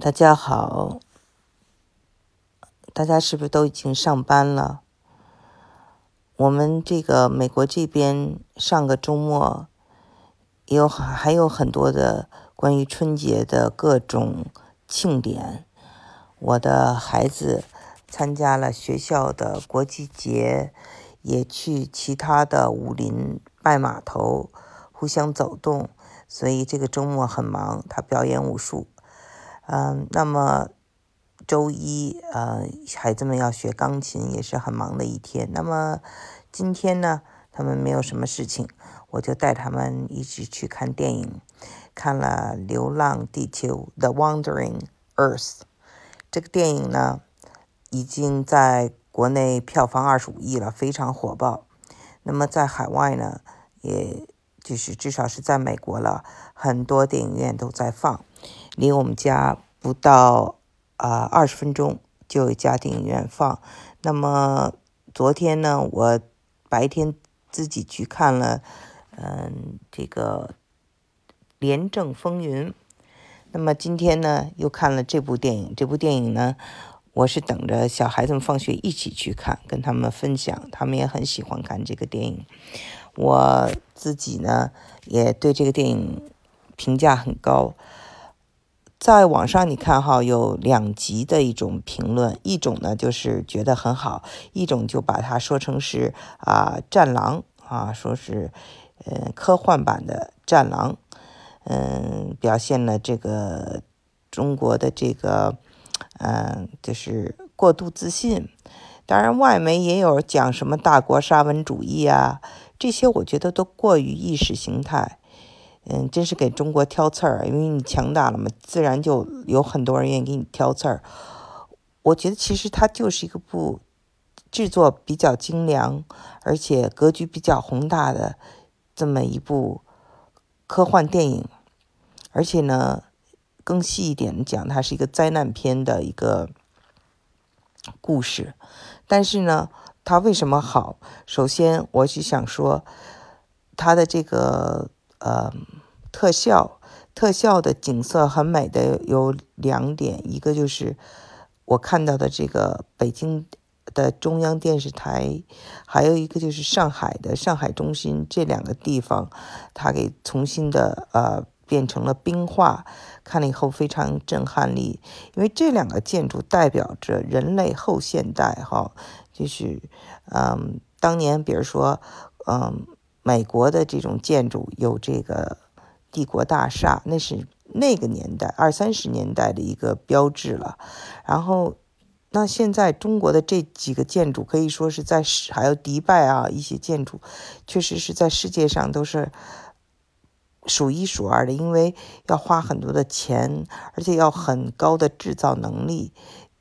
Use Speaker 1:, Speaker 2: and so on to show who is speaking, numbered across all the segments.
Speaker 1: 大家好，大家是不是都已经上班了？我们这个美国这边上个周末有还有很多的关于春节的各种庆典。我的孩子参加了学校的国际节，也去其他的武林拜码头互相走动，所以这个周末很忙。他表演武术。嗯，那么周一，呃，孩子们要学钢琴，也是很忙的一天。那么今天呢，他们没有什么事情，我就带他们一起去看电影，看了《流浪地球》（The Wandering Earth）。这个电影呢，已经在国内票房二十五亿了，非常火爆。那么在海外呢，也就是至少是在美国了，很多电影院都在放。离我们家不到啊二十分钟就有家电影院放。那么昨天呢，我白天自己去看了，嗯，这个《廉政风云》。那么今天呢，又看了这部电影。这部电影呢，我是等着小孩子们放学一起去看，跟他们分享。他们也很喜欢看这个电影。我自己呢，也对这个电影评价很高。在网上你看哈，有两极的一种评论，一种呢就是觉得很好，一种就把它说成是啊战狼啊，说是呃科幻版的战狼，嗯，表现了这个中国的这个嗯就是过度自信。当然，外媒也有讲什么大国沙文主义啊，这些我觉得都过于意识形态。嗯，真是给中国挑刺儿，因为你强大了嘛，自然就有很多人愿意给你挑刺儿。我觉得其实它就是一个部制作比较精良，而且格局比较宏大的这么一部科幻电影。而且呢，更细一点讲，它是一个灾难片的一个故事。但是呢，它为什么好？首先，我是想说它的这个呃。特效，特效的景色很美的有两点，一个就是我看到的这个北京的中央电视台，还有一个就是上海的上海中心这两个地方，它给重新的呃变成了冰化，看了以后非常震撼力，因为这两个建筑代表着人类后现代哈，就是嗯当年比如说嗯美国的这种建筑有这个。帝国大厦，那是那个年代二三十年代的一个标志了。然后，那现在中国的这几个建筑可以说是在还有迪拜啊一些建筑，确实是在世界上都是数一数二的。因为要花很多的钱，而且要很高的制造能力，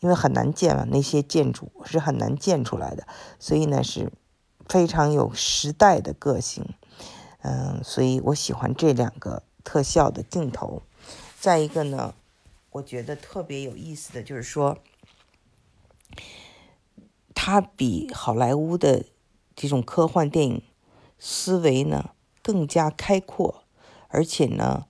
Speaker 1: 因为很难建嘛，那些建筑是很难建出来的，所以呢是非常有时代的个性。嗯，所以我喜欢这两个特效的镜头。再一个呢，我觉得特别有意思的就是说，它比好莱坞的这种科幻电影思维呢更加开阔，而且呢，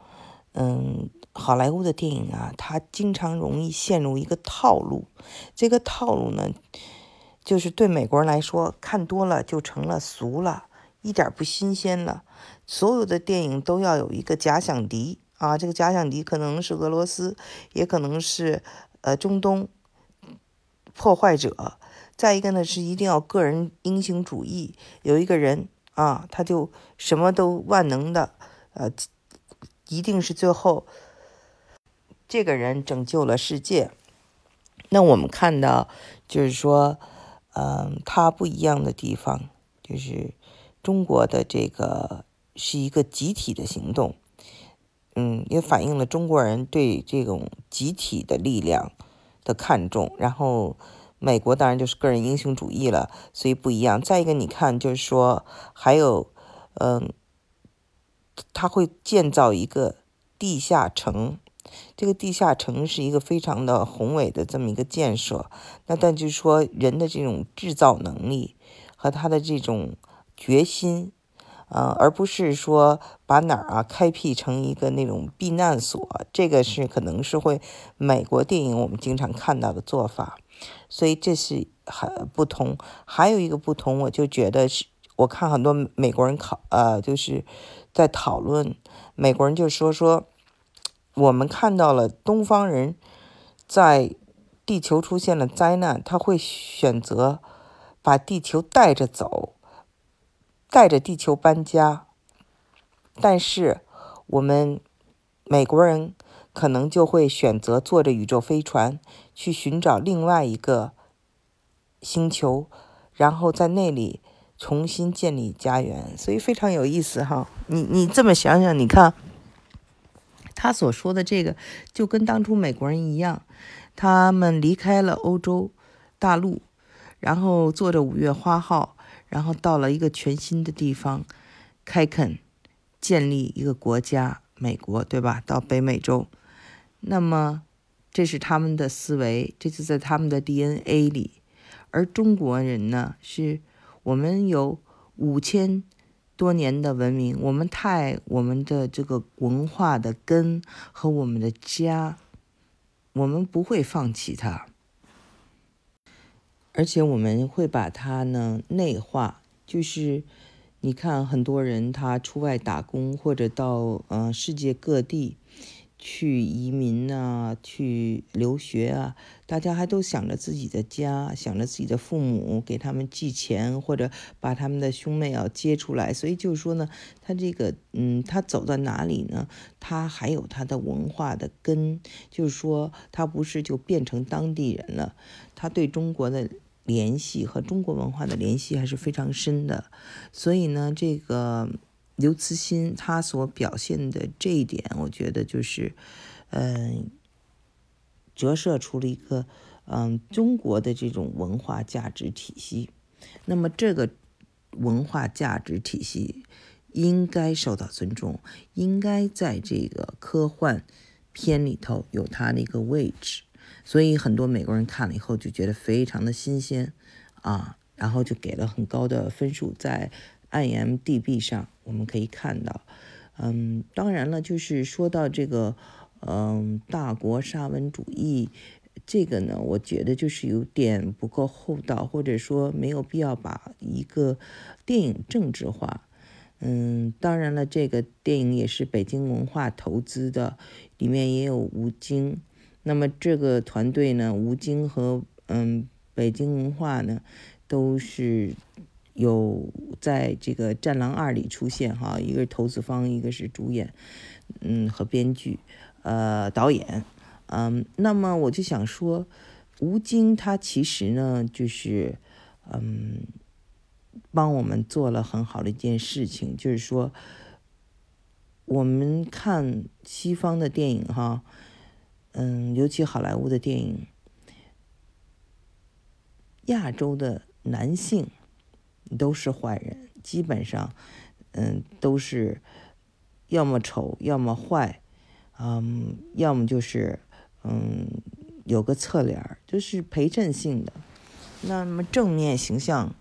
Speaker 1: 嗯，好莱坞的电影啊，它经常容易陷入一个套路。这个套路呢，就是对美国人来说，看多了就成了俗了。一点不新鲜了，所有的电影都要有一个假想敌啊，这个假想敌可能是俄罗斯，也可能是呃中东破坏者。再一个呢，是一定要个人英雄主义，有一个人啊，他就什么都万能的，呃，一定是最后这个人拯救了世界。那我们看到就是说，嗯，他不一样的地方就是。中国的这个是一个集体的行动，嗯，也反映了中国人对这种集体的力量的看重。然后，美国当然就是个人英雄主义了，所以不一样。再一个，你看，就是说，还有，嗯，他会建造一个地下城，这个地下城是一个非常的宏伟的这么一个建设。那但就是说，人的这种制造能力和他的这种。决心，呃，而不是说把哪儿啊开辟成一个那种避难所，这个是可能是会美国电影我们经常看到的做法，所以这是很不同。还有一个不同，我就觉得是，我看很多美国人考呃，就是在讨论，美国人就说说，我们看到了东方人在地球出现了灾难，他会选择把地球带着走。带着地球搬家，但是我们美国人可能就会选择坐着宇宙飞船去寻找另外一个星球，然后在那里重新建立家园，所以非常有意思哈。你你这么想想，你看他所说的这个，就跟当初美国人一样，他们离开了欧洲大陆，然后坐着五月花号。然后到了一个全新的地方，开垦，建立一个国家，美国，对吧？到北美洲，那么这是他们的思维，这就在他们的 DNA 里。而中国人呢，是我们有五千多年的文明，我们太我们的这个文化的根和我们的家，我们不会放弃它。而且我们会把它呢内化，就是你看很多人他出外打工或者到呃世界各地。去移民啊，去留学啊，大家还都想着自己的家，想着自己的父母，给他们寄钱，或者把他们的兄妹要接出来。所以就是说呢，他这个，嗯，他走到哪里呢？他还有他的文化的根，就是说他不是就变成当地人了，他对中国的联系和中国文化的联系还是非常深的。所以呢，这个。刘慈欣他所表现的这一点，我觉得就是，嗯，折射出了一个嗯中国的这种文化价值体系。那么这个文化价值体系应该受到尊重，应该在这个科幻片里头有它的一个位置。所以很多美国人看了以后就觉得非常的新鲜啊，然后就给了很高的分数在。IMDB 上我们可以看到，嗯，当然了，就是说到这个，嗯，大国沙文主义，这个呢，我觉得就是有点不够厚道，或者说没有必要把一个电影政治化。嗯，当然了，这个电影也是北京文化投资的，里面也有吴京。那么这个团队呢，吴京和嗯北京文化呢，都是。有在这个《战狼二》里出现哈，一个是投资方，一个是主演，嗯，和编剧，呃，导演，嗯，那么我就想说，吴京他其实呢，就是嗯，帮我们做了很好的一件事情，就是说，我们看西方的电影哈，嗯，尤其好莱坞的电影，亚洲的男性。都是坏人，基本上，嗯，都是要么丑，要么坏，嗯，要么就是，嗯，有个侧脸就是陪衬性的。那么正面形象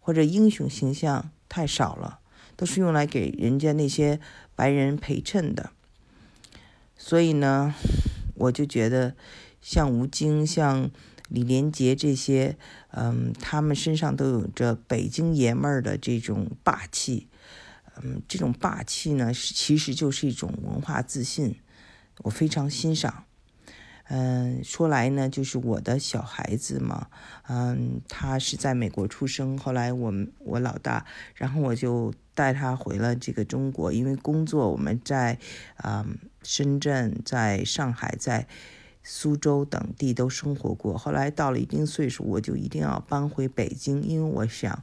Speaker 1: 或者英雄形象太少了，都是用来给人家那些白人陪衬的。所以呢，我就觉得像吴京，像。李连杰这些，嗯，他们身上都有着北京爷们儿的这种霸气，嗯，这种霸气呢，其实就是一种文化自信，我非常欣赏。嗯，说来呢，就是我的小孩子嘛，嗯，他是在美国出生，后来我们我老大，然后我就带他回了这个中国，因为工作我们在嗯深圳，在上海，在。苏州等地都生活过，后来到了一定岁数，我就一定要搬回北京，因为我想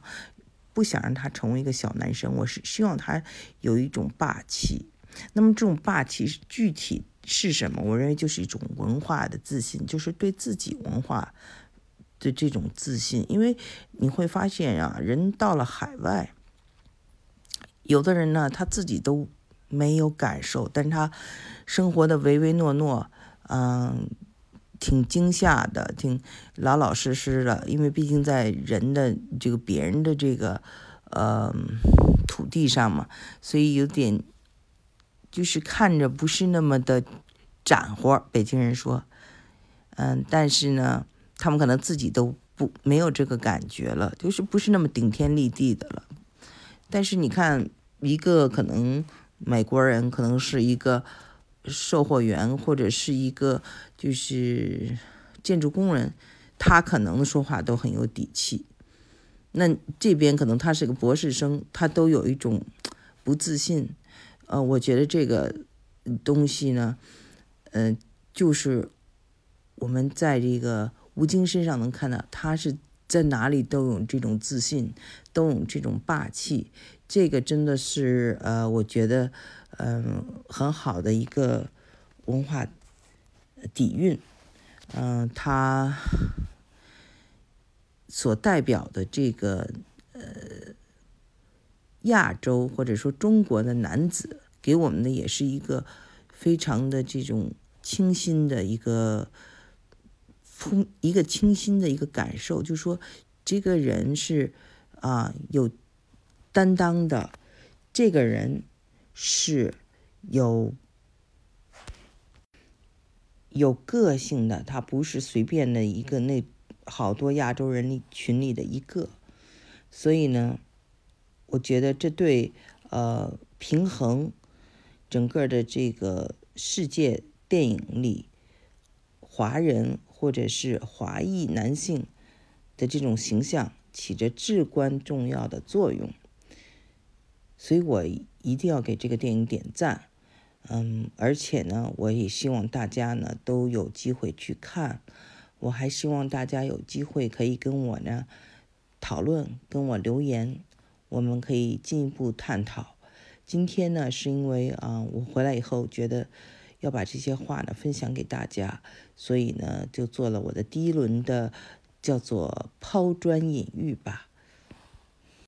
Speaker 1: 不想让他成为一个小男生，我是希望他有一种霸气。那么这种霸气具体是什么？我认为就是一种文化的自信，就是对自己文化的这种自信。因为你会发现啊，人到了海外，有的人呢他自己都没有感受，但他生活的唯唯诺诺。嗯，挺惊吓的，挺老老实实的，因为毕竟在人的这个别人的这个呃土地上嘛，所以有点就是看着不是那么的展活。北京人说，嗯，但是呢，他们可能自己都不没有这个感觉了，就是不是那么顶天立地的了。但是你看，一个可能美国人可能是一个售货员，或者是一个就是建筑工人，他可能说话都很有底气。那这边可能他是个博士生，他都有一种不自信。呃，我觉得这个东西呢，嗯，就是我们在这个吴京身上能看到，他是在哪里都有这种自信，都有这种霸气。这个真的是呃，我觉得嗯很好的一个文化底蕴。嗯，他。所代表的这个呃亚洲或者说中国的男子，给我们的也是一个非常的这种清新的一个风一个清新的一个感受，就说这个人是啊有担当的，这个人是有有个性的，他不是随便的一个那。好多亚洲人里群里的一个，所以呢，我觉得这对呃平衡整个的这个世界电影里华人或者是华裔男性的这种形象起着至关重要的作用，所以我一定要给这个电影点赞，嗯，而且呢，我也希望大家呢都有机会去看。我还希望大家有机会可以跟我呢讨论，跟我留言，我们可以进一步探讨。今天呢，是因为啊，我回来以后觉得要把这些话呢分享给大家，所以呢就做了我的第一轮的叫做抛砖引玉吧。